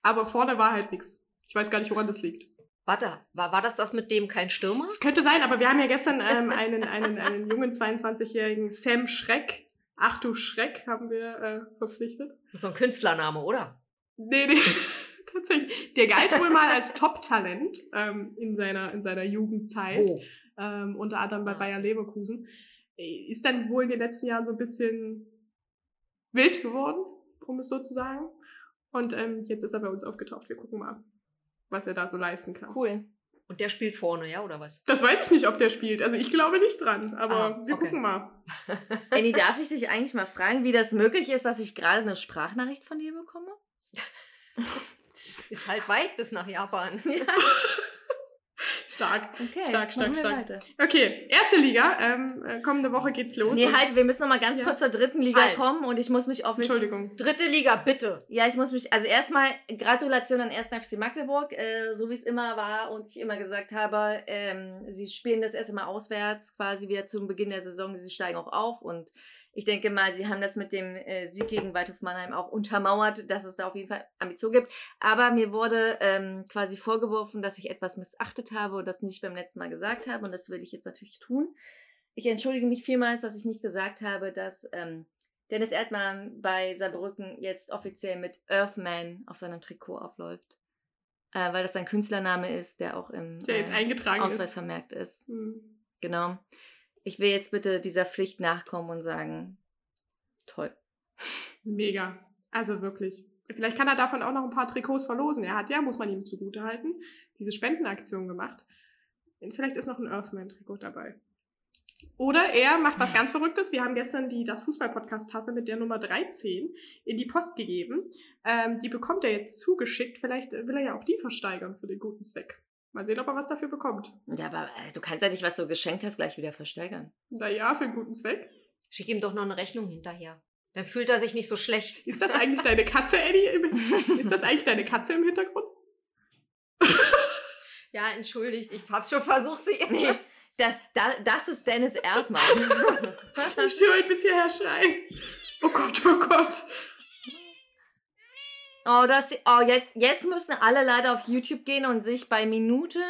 Aber vorne war halt nichts. Ich weiß gar nicht, woran das liegt. Warte, war, war das das mit dem kein Stürmer? Es könnte sein, aber wir haben ja gestern ähm, einen, einen, einen jungen 22-jährigen Sam Schreck, ach du Schreck, haben wir äh, verpflichtet. Das ist so ein Künstlername, oder? Nee, nee, tatsächlich. Der galt wohl mal als Top-Talent ähm, in, seiner, in seiner Jugendzeit. Wo? ähm, unter anderem bei Ah, Bayer Leverkusen, ist dann wohl in den letzten Jahren so ein bisschen wild geworden, um es so zu sagen. Und ähm, jetzt ist er bei uns aufgetaucht. Wir gucken mal, was er da so leisten kann. Cool. Und der spielt vorne, ja, oder was? Das weiß ich nicht, ob der spielt. Also ich glaube nicht dran, aber Ah, wir okay. gucken mal. Annie, darf ich dich eigentlich mal fragen, wie das möglich ist, dass ich gerade eine Sprachnachricht von dir bekomme? Ist halt weit bis nach Japan. Stark. Okay, Stark, stark, stark. weiter. Okay, erste Liga. Ähm, äh, kommende Woche geht's los. Nee, halt, wir müssen noch mal ganz Ja. kurz zur dritten Liga Halt. kommen und ich muss mich auf Entschuldigung. Dritte Liga, bitte. Ja, ich muss mich, also erstmal Gratulation an 1. FC Magdeburg, äh, so wie es immer war und ich immer gesagt habe, ähm, sie spielen das erste Mal auswärts, quasi wieder zum Beginn der Saison, sie steigen auch auf und ich denke mal, sie haben das mit dem äh, Sieg gegen Waldhof Mannheim auch untermauert, dass es da auf jeden Fall Ambition gibt. Aber mir wurde ähm, quasi vorgeworfen, dass ich etwas missachtet habe und das nicht beim letzten Mal gesagt habe und das will ich jetzt natürlich tun. Ich entschuldige mich vielmals, dass ich nicht gesagt habe, dass ähm, Dennis Erdmann bei Saarbrücken jetzt offiziell mit Earthman auf seinem Trikot aufläuft. Äh, weil das sein Künstlername ist, der auch im Der äh, Ausweis ist. vermerkt ist. Hm. Genau. Ich will jetzt bitte dieser Pflicht nachkommen und sagen, toll. Mega. Also wirklich. Vielleicht kann er davon auch noch ein paar Trikots verlosen. Er hat ja, muss man ihm zugutehalten, diese Spendenaktion gemacht. Vielleicht ist noch ein Earthman-Trikot dabei. Oder er macht was ganz Verrücktes. Wir haben gestern die Das Fußball-Podcast-Tasse mit der Nummer 13 in die Post gegeben. Ähm, die bekommt er jetzt zugeschickt. Vielleicht will er ja auch die versteigern für den guten Zweck. Mal sehen, ob er was dafür bekommt. Ja, aber äh, du kannst ja nicht, was du geschenkt hast, gleich wieder versteigern. Naja, für den guten Zweck. Schick ihm doch noch eine Rechnung hinterher. Dann fühlt er sich nicht so schlecht. Ist das eigentlich deine Katze, Eddie? Ist das eigentlich deine Katze im Hintergrund? Ja, entschuldigt, ich hab's schon versucht, sie. Nee, da, da, das ist Dennis Erdmann. Ich höre ihn bis hierher schreien. Oh Gott, oh Gott. Oh, das, oh jetzt, jetzt müssen alle leider auf YouTube gehen und sich bei Minute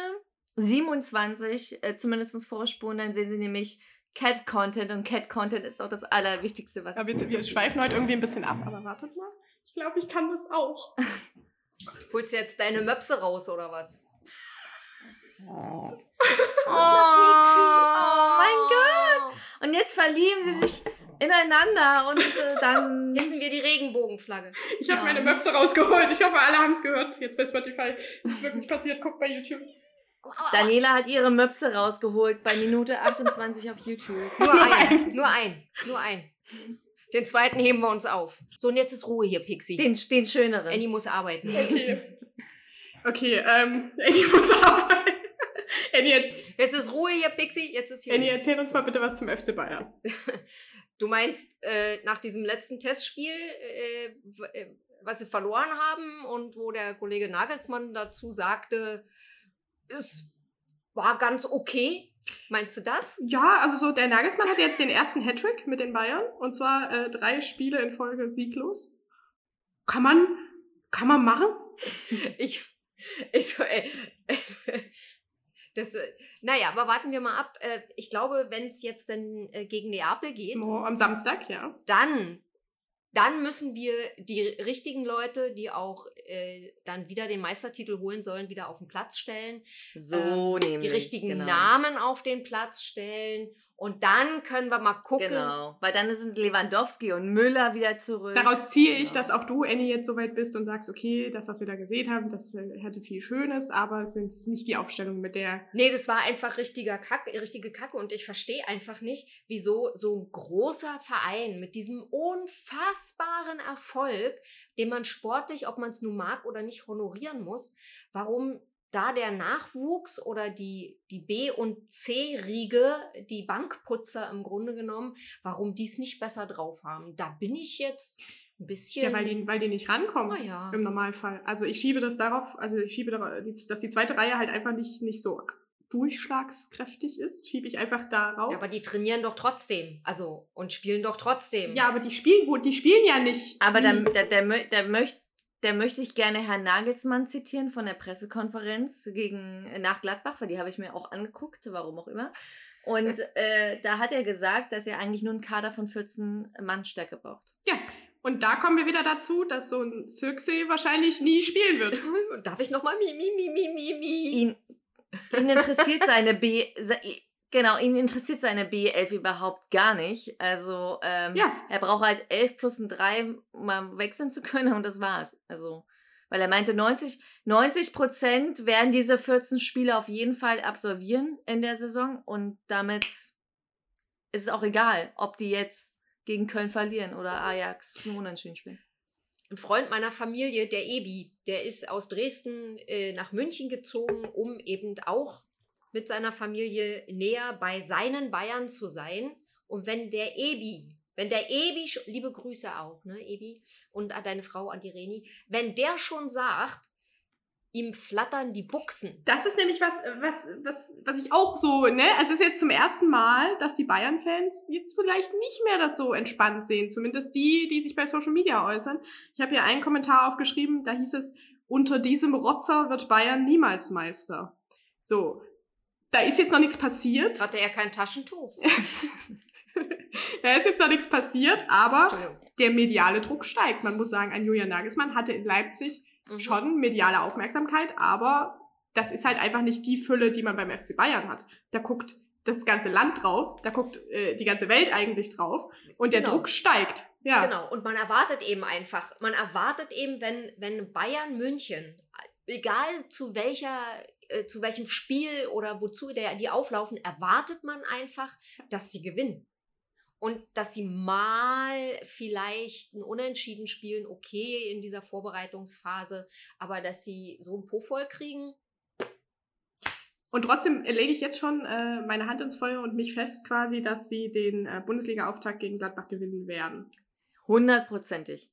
27 äh, zumindest vorspulen. Dann sehen sie nämlich Cat-Content und Cat-Content ist auch das Allerwichtigste, was Ja, es wir, schweifen heute irgendwie ein bisschen ab, aber wartet mal. Ich glaube, ich kann das auch. Holst du jetzt deine Möpse raus, oder was? Oh, mein Gott! Und jetzt verlieben sie sich ineinander und äh, dann. Hissen wir die Regenbogenflagge. Ich habe Ja. meine Möpse rausgeholt. Ich hoffe, alle haben es gehört. Jetzt bei Spotify. Das ist wirklich passiert. Guckt bei YouTube. Daniela hat ihre Möpse rausgeholt bei Minute 28 auf YouTube. Nur ein, nur ein, nur ein. Den zweiten heben wir uns auf. So, und jetzt ist Ruhe hier, Pixie. Den, den schöneren. Annie muss arbeiten. Okay. Okay, ähm, Eddie muss arbeiten. Eddie, jetzt, Jetzt ist Ruhe hier, Pixie. Jetzt ist hier. Ruhe. erzähl uns mal bitte was zum FC Bayern. Du meinst, äh, nach diesem letzten Testspiel, äh, äh, was sie verloren haben und wo der Kollege Nagelsmann dazu sagte, es war ganz okay. Meinst du das? Ja, also so, der Nagelsmann hat jetzt den ersten Hattrick mit den Bayern. Und zwar äh, drei Spiele in Folge sieglos. Kann man, kann man machen? Ich, ich so, ey. Das, äh, naja, aber warten wir mal ab. Äh, Ich glaube, wenn es jetzt dann äh, gegen Neapel geht, Oh, am Samstag, ja. dann, dann müssen wir die richtigen Leute, die auch äh, dann wieder den Meistertitel holen sollen, wieder auf den Platz stellen. so ähm, nämlich. die richtigen genau. Namen auf den Platz stellen Und dann können wir mal gucken. Genau, weil dann sind Lewandowski und Müller wieder zurück. Daraus ziehe ich, Genau. dass auch du, Annie, jetzt soweit bist und sagst, okay, das, was wir da gesehen haben, das äh, hatte viel Schönes, aber es sind nicht die Aufstellung, mit der Nee, das war einfach richtiger Kack, richtige Kacke und ich verstehe einfach nicht, wieso so ein großer Verein mit diesem unfassbaren Erfolg, den man sportlich, ob man es nun mag oder nicht, honorieren muss, warum da der Nachwuchs oder die, die B- und C-Riege, die Bankputzer im Grunde genommen, warum die es nicht besser drauf haben. Da bin ich jetzt ein bisschen. Ja, weil die, weil die nicht rankommen Naja. im Normalfall. Also ich schiebe das darauf, also ich schiebe dass die zweite Reihe halt einfach nicht, nicht so durchschlagskräftig ist, schiebe ich einfach darauf. Ja, aber die trainieren doch trotzdem. Also, und spielen doch trotzdem. Ja, aber die spielen, wo, die spielen ja nicht. Aber da, wie- da, da, da, möcht, da möchte ich gerne Herrn Nagelsmann zitieren von der Pressekonferenz gegen, nach Gladbach, weil die habe ich mir auch angeguckt, warum auch immer. Und äh, da hat er gesagt, dass er eigentlich nur einen Kader von 14 Mann Stärke braucht. ja, und da kommen wir wieder dazu, dass so ein Zirksee wahrscheinlich nie spielen wird. Darf ich nochmal mi, mi, mi, mi, mi, mi? Ihn, ihn interessiert seine B. Genau, ihn interessiert seine B11 überhaupt gar nicht. Also, ähm, Ja. er braucht halt 11 plus ein 3, um mal wechseln zu können und das war's. Also, weil er meinte, 90, 90 Prozent werden diese 14 Spiele auf jeden Fall absolvieren in der Saison und damit ist es auch egal, ob die jetzt gegen Köln verlieren oder Ajax nur unentschieden spielen. Ein Freund meiner Familie, der Ebi, der ist aus Dresden äh, nach München gezogen, um eben auch mit seiner Familie näher bei seinen Bayern zu sein. Und wenn der Ebi, wenn der Ebi, liebe Grüße auch, ne, Ebi, und an deine Frau, an die Reni, wenn der schon sagt, ihm flattern die Buchsen. Das ist nämlich was, was, was, was ich auch so, ne? Also es ist jetzt zum ersten Mal, dass die Bayern-Fans jetzt vielleicht nicht mehr das so entspannt sehen. Zumindest die, die sich bei Social Media äußern. Ich habe hier einen Kommentar aufgeschrieben, da hieß es, unter diesem Rotzer wird Bayern niemals Meister. So. Da ist jetzt noch nichts passiert. Hatte er kein Taschentuch? da ist jetzt noch nichts passiert, aber der mediale Druck steigt. Man muss sagen, ein Julian Nagelsmann hatte in Leipzig Mhm. schon mediale Aufmerksamkeit, aber das ist halt einfach nicht die Fülle, die man beim FC Bayern hat. Da guckt das ganze Land drauf, da guckt äh, die ganze Welt eigentlich drauf und der Genau. Druck steigt. Ja. Genau, und man erwartet eben einfach, man erwartet eben, wenn, wenn Bayern München, egal zu welcher, äh, zu welchem Spiel oder wozu der, die auflaufen, erwartet man einfach, dass sie gewinnen. Und dass sie mal vielleicht ein Unentschieden spielen, okay, in dieser Vorbereitungsphase, aber dass sie so ein Po voll kriegen, Und trotzdem lege ich jetzt schon äh, meine Hand ins Feuer und mich fest quasi, dass sie den äh, Bundesliga-Auftakt gegen Gladbach gewinnen werden. Hundertprozentig.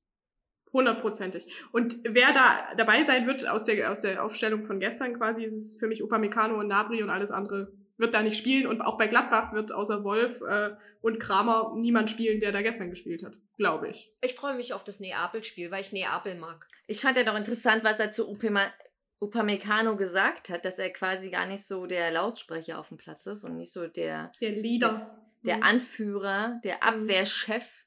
Hundertprozentig. Und wer da dabei sein wird aus der, aus der Aufstellung von gestern quasi, ist es für mich Upamecano und Nabri und alles andere wird da nicht spielen. Und auch bei Gladbach wird außer Wolf äh, und Kramer niemand spielen, der da gestern gespielt hat. Glaube ich. ich freue mich auf das Neapel-Spiel, weil ich Neapel mag. Ich fand ja noch interessant, was er zu Upema, Upamecano gesagt hat, dass er quasi gar nicht so der Lautsprecher auf dem Platz ist und nicht so der, Der Leader. der Mhm. Anführer, der Abwehrchef,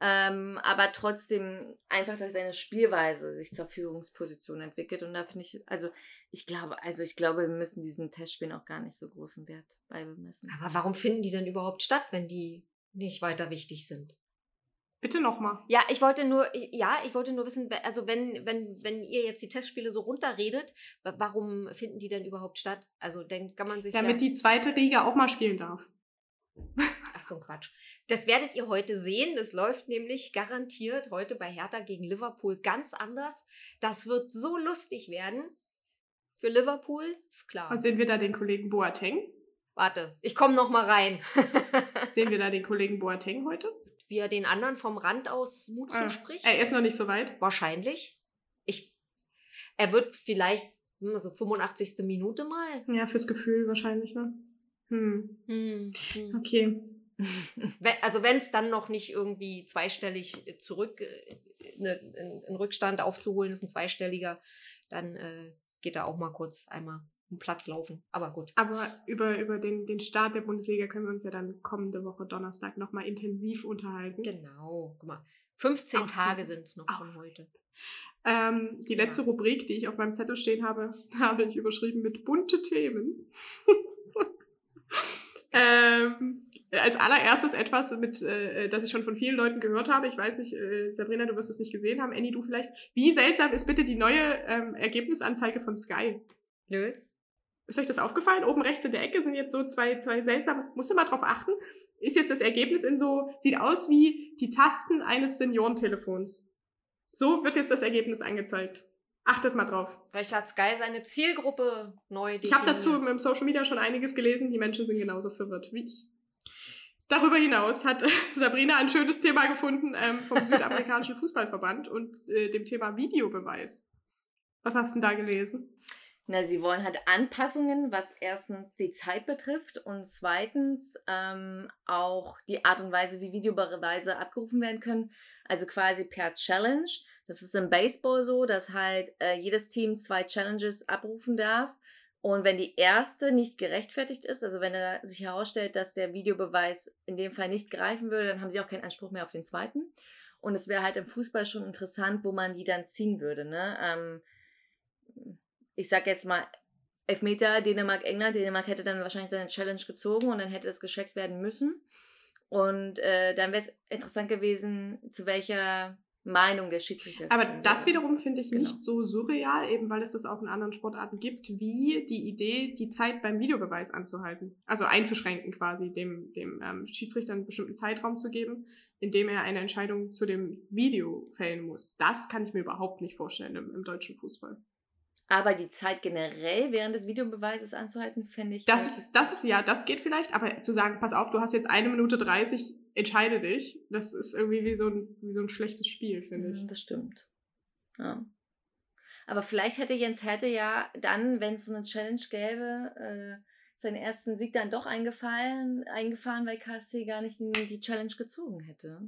ähm, aber trotzdem einfach durch seine Spielweise sich zur Führungsposition entwickelt. Und da finde ich, also ich glaube, also ich glaube, wir müssen diesen Testspielen auch gar nicht so großen Wert beimessen. Aber warum finden die denn überhaupt statt, wenn die nicht weiter wichtig sind? Bitte nochmal. Ja, ich wollte nur, ja, ich wollte nur wissen, we- also wenn, wenn, wenn ihr jetzt die Testspiele so runterredet, wa- warum finden die denn überhaupt statt? Also dann kann man sich ja, Damit die zweite Riege auch mal spielen darf. ach so ein Quatsch. Das werdet ihr heute sehen. Das läuft nämlich garantiert heute bei Hertha gegen Liverpool ganz anders. Das wird so lustig werden. Für Liverpool ist klar. Und sehen wir da den Kollegen Boateng? Warte, ich komme noch mal rein. Sehen wir da den Kollegen Boateng heute? Wie er den anderen vom Rand aus Mut Ah, zuspricht. Er ist noch nicht so weit. Wahrscheinlich. Ich, er wird vielleicht hm, so 85. Minute mal. Ja, fürs Gefühl wahrscheinlich, ne? Hm. Hm, hm. Okay. Also wenn es dann noch nicht irgendwie zweistellig äh, zurück, äh, ne, ein Rückstand aufzuholen ist, ein zweistelliger, dann äh, geht er auch mal kurz einmal um Platz laufen. Aber gut. Aber über, über den, den Start der Bundesliga können wir uns ja dann kommende Woche Donnerstag nochmal intensiv unterhalten. Genau. Guck mal. 15 Auf Tage sind es noch auf von heute. Ähm, die Ja. letzte Rubrik, die ich auf meinem Zettel stehen habe, habe ich überschrieben mit bunte Themen. ähm, als allererstes etwas, mit, äh, das ich schon von vielen Leuten gehört habe. Ich weiß nicht, äh, Sabrina, du wirst es nicht gesehen haben, Annie, du vielleicht. Wie seltsam ist bitte die neue ähm, Ergebnisanzeige von Sky? Nö. Ist euch das aufgefallen? Oben rechts in der Ecke sind jetzt so zwei, zwei seltsame, musst du mal drauf achten, ist jetzt das Ergebnis in so, sieht aus wie die Tasten eines Seniorentelefons. So wird jetzt das Ergebnis angezeigt. Achtet mal drauf. Vielleicht hat Sky seine Zielgruppe neu definiert. Ich habe dazu im Social Media schon einiges gelesen. Die Menschen sind genauso verwirrt wie ich. Darüber hinaus hat Sabrina ein schönes Thema gefunden ähm, vom Südamerikanischen Fußballverband und äh, dem Thema Videobeweis. Was hast du denn da gelesen? Na, sie wollen halt Anpassungen, was erstens die Zeit betrifft und zweitens ähm, auch die Art und Weise, wie Videobeweise abgerufen werden können. Also quasi per Challenge. Das ist im Baseball so, dass halt äh, jedes Team zwei Challenges abrufen darf. Und wenn die erste nicht gerechtfertigt ist, also wenn er sich herausstellt, dass der Videobeweis in dem Fall nicht greifen würde, dann haben sie auch keinen Anspruch mehr auf den zweiten. Und es wäre halt im Fußball schon interessant, wo man die dann ziehen würde. Ne? Ähm, ich sag jetzt mal, Elfmeter, Dänemark, England. Dänemark hätte dann wahrscheinlich seine Challenge gezogen und dann hätte es gescheckt werden müssen. Und äh, dann wäre es interessant gewesen, zu welcher Meinung der Schiedsrichter. Aber das wiederum finde ich Genau. nicht so surreal, eben weil es das auch in anderen Sportarten gibt, wie die Idee, die Zeit beim Videobeweis anzuhalten. Also einzuschränken quasi, dem, dem ähm, Schiedsrichter einen bestimmten Zeitraum zu geben, in dem er eine Entscheidung zu dem Video fällen muss. Das kann ich mir überhaupt nicht vorstellen im, im deutschen Fußball. Aber die Zeit generell während des Videobeweises anzuhalten, fände ich. Das ist, das ist, ja, das geht vielleicht, aber zu sagen, pass auf, du hast jetzt eine Minute 30, entscheide dich, das ist irgendwie wie so ein, wie so ein schlechtes Spiel, finde ich. Mhm, Das stimmt. Ja. Aber vielleicht hätte Jens Härte ja dann, wenn es so eine Challenge gäbe, äh, seinen ersten Sieg dann doch eingefallen, eingefahren, weil KSC gar nicht die, die Challenge gezogen hätte.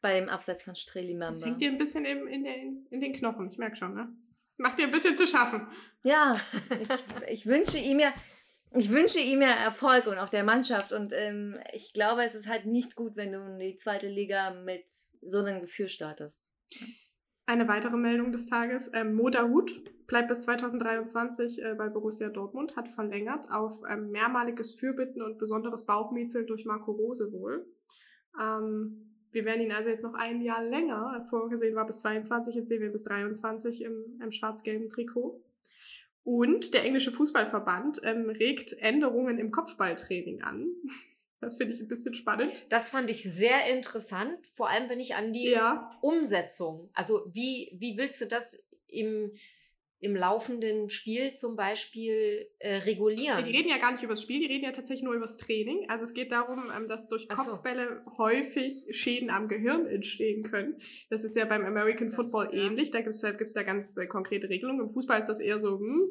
Beim Abseits von Streli Mamba. Das hängt dir ein bisschen im, in, den, in den Knochen, ich merke schon, ne? Das macht dir ein bisschen zu schaffen. Ja, ich, ich wünsche ihm ja, ich wünsche ihm ja Erfolg und auch der Mannschaft. Und ähm, ich glaube, es ist halt nicht gut, wenn du in die zweite Liga mit so einem Gefühl startest. Eine weitere Meldung des Tages. Ähm, Moda Hut bleibt bis 2023 äh, bei Borussia Dortmund, hat verlängert auf ähm, mehrmaliges Fürbitten und besonderes Bauchmiezeln durch Marco Rose wohl. Ähm, wir werden ihn also jetzt noch ein Jahr länger, vorgesehen war bis 22, jetzt sehen wir bis 23 im, im schwarz-gelben Trikot. Und der englische Fußballverband ähm, regt Änderungen im Kopfballtraining an. Das finde ich ein bisschen spannend. Das fand ich sehr interessant, vor allem wenn ich an die Ja, Umsetzung, also wie, wie willst du das im, im laufenden Spiel zum Beispiel äh, regulieren? Die reden ja gar nicht über das Spiel, die reden ja tatsächlich nur über das Training. Also es geht darum, ähm, dass durch Ach so. Kopfbälle häufig Schäden am Gehirn entstehen können. Das ist ja beim American Das, Football ja. ähnlich. Da gibt es da ganz äh, konkrete Regelungen. Im Fußball ist das eher so, hm,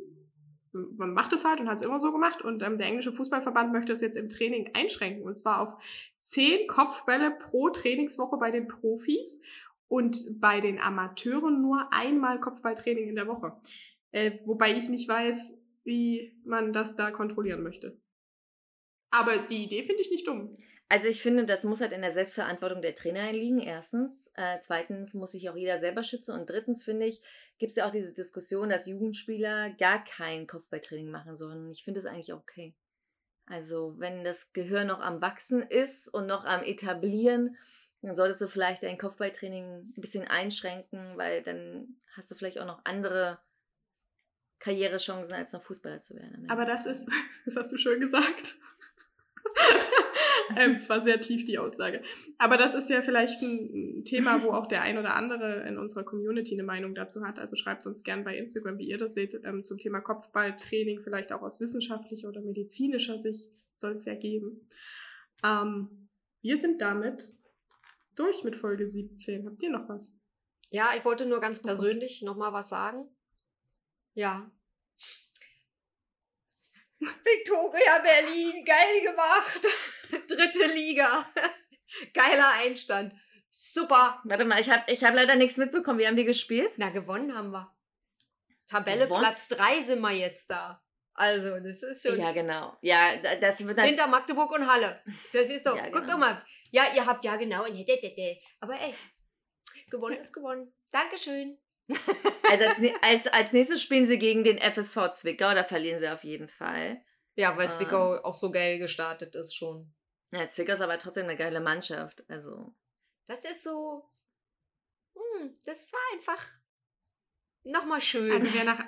man macht es halt und hat es immer so gemacht. Und ähm, der englische Fußballverband möchte es jetzt im Training einschränken. Und zwar auf zehn Kopfbälle pro Trainingswoche bei den Profis und bei den Amateuren nur einmal Kopfballtraining in der Woche. Äh, wobei ich nicht weiß, wie man das da kontrollieren möchte. Aber die Idee finde ich nicht dumm. Also ich finde, das muss halt in der Selbstverantwortung der Trainer liegen, erstens. Äh, zweitens muss sich auch jeder selber schützen. Und drittens finde ich, gibt es ja auch diese Diskussion, dass Jugendspieler gar kein Kopfballtraining machen sollen. Und ich finde es eigentlich okay. Also wenn das Gehirn noch am Wachsen ist und noch am Etablieren, dann solltest du vielleicht dein Kopfballtraining ein bisschen einschränken, weil dann hast du vielleicht auch noch andere Karrierechancen, als noch Fußballer zu werden. Aber das ist, das hast du schön gesagt. ähm, es war sehr tief die Aussage. Aber das ist ja vielleicht ein Thema, wo auch der ein oder andere in unserer Community eine Meinung dazu hat. Also schreibt uns gern bei Instagram, wie ihr das seht, ähm, zum Thema Kopfballtraining, vielleicht auch aus wissenschaftlicher oder medizinischer Sicht soll es ja geben. Ähm, wir sind damit durch mit Folge 17. Habt ihr noch was? Ja, ich wollte nur ganz persönlich nochmal was sagen. Ja. Victoria Berlin, geil gemacht. Dritte Liga. Geiler Einstand. Super. Warte mal, ich habe ich hab leider nichts mitbekommen. Wie haben die gespielt? Na, gewonnen haben wir. Tabelle Gewonnen? Platz 3 sind wir jetzt da. Also, das ist schon Ja, genau. Ja, da- das wird dann. hinter Magdeburg und Halle. Das ist doch, Ja, guck genau. doch mal. Ja, ihr habt ja genau. Aber ey, gewonnen ist gewonnen. Dankeschön. Also als, als, als nächstes spielen sie gegen den FSV Zwickau, da verlieren sie auf jeden Fall. Ja, weil Ähm. Zwickau auch so geil gestartet ist schon. Ja, Zwickau ist aber trotzdem eine geile Mannschaft. Also. Das ist so. Hm, das war einfach nochmal schön. Also wer nach,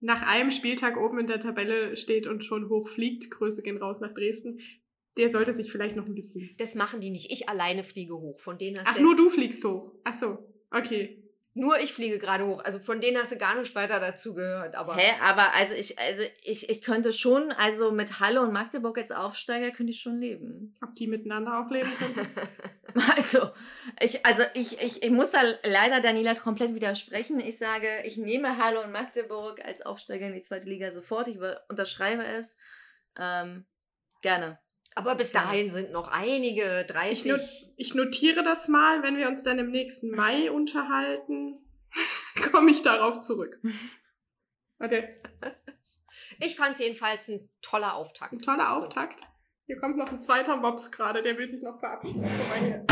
nach einem Spieltag oben in der Tabelle steht und schon hochfliegt, Grüße gehen raus nach Dresden, der sollte sich vielleicht noch ein bisschen. das machen die nicht. Ich alleine fliege hoch. Von denen hast Ach, du nur du fliegst hoch. Ach so, okay. Nur ich fliege gerade hoch. Also von denen hast du gar nicht weiter dazu gehört. Aber Hä, aber also ich, also ich, ich könnte schon, also mit Halle und Magdeburg als Aufsteiger könnte ich schon leben. Ob die miteinander auch leben können? Also, ich, also ich, ich, ich muss da leider Daniela komplett widersprechen. Ich sage, ich nehme Halle und Magdeburg als Aufsteiger in die zweite Liga sofort. Ich unterschreibe es. Ähm, gerne. Aber bis dahin sind noch einige, Ich, 30. not, ich notiere das mal, wenn wir uns dann im nächsten Mai unterhalten, komme ich darauf zurück. Warte, Ich fand es jedenfalls ein toller Auftakt. ein toller So. Auftakt. Hier kommt noch ein zweiter Mops gerade, der will sich noch verabschieden. Guck mal hier.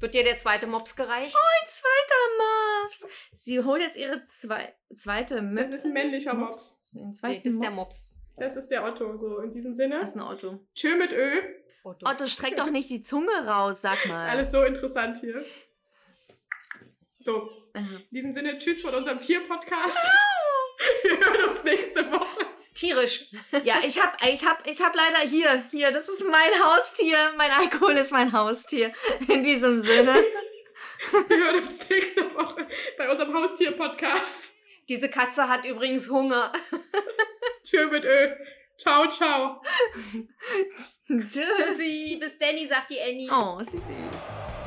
Wird dir der zweite Mops gereicht? Ein zweiter Mops. Sie holt jetzt ihre zwei, zweite Möpse. Das ist ein männlicher Mops. Den Nee, zweiten das ist der Mops. Das ist der Otto, so in diesem Sinne. Das ist ein Otto. Tschö mit Ö. Otto. Otto, streck doch nicht die Zunge raus, sag Ist mal. alles so interessant hier. So, in diesem Sinne, tschüss von unserem Tier-Podcast. Wir hören uns nächste Woche. Tierisch. Ja, ich hab, ich hab, ich hab leider hier, hier, das ist mein Haustier. Mein Alkohol ist mein Haustier. In diesem Sinne. Wir hören uns nächste Woche bei unserem Haustier-Podcast. Diese Katze hat übrigens Hunger. Tschö mit Ö. Ciao, ciao. Tschüss. Tschüssi. Bis Danny, sagt die Annie. Oh, ist sie süß.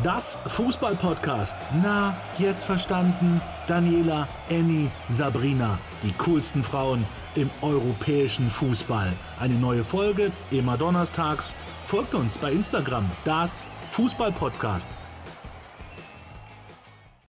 Das Fußball-Podcast. Na, jetzt verstanden? Daniela, Annie, Sabrina. Die coolsten Frauen im europäischen Fußball. Eine neue Folge, immer donnerstags. Folgt uns bei Instagram. Das Fußball-Podcast.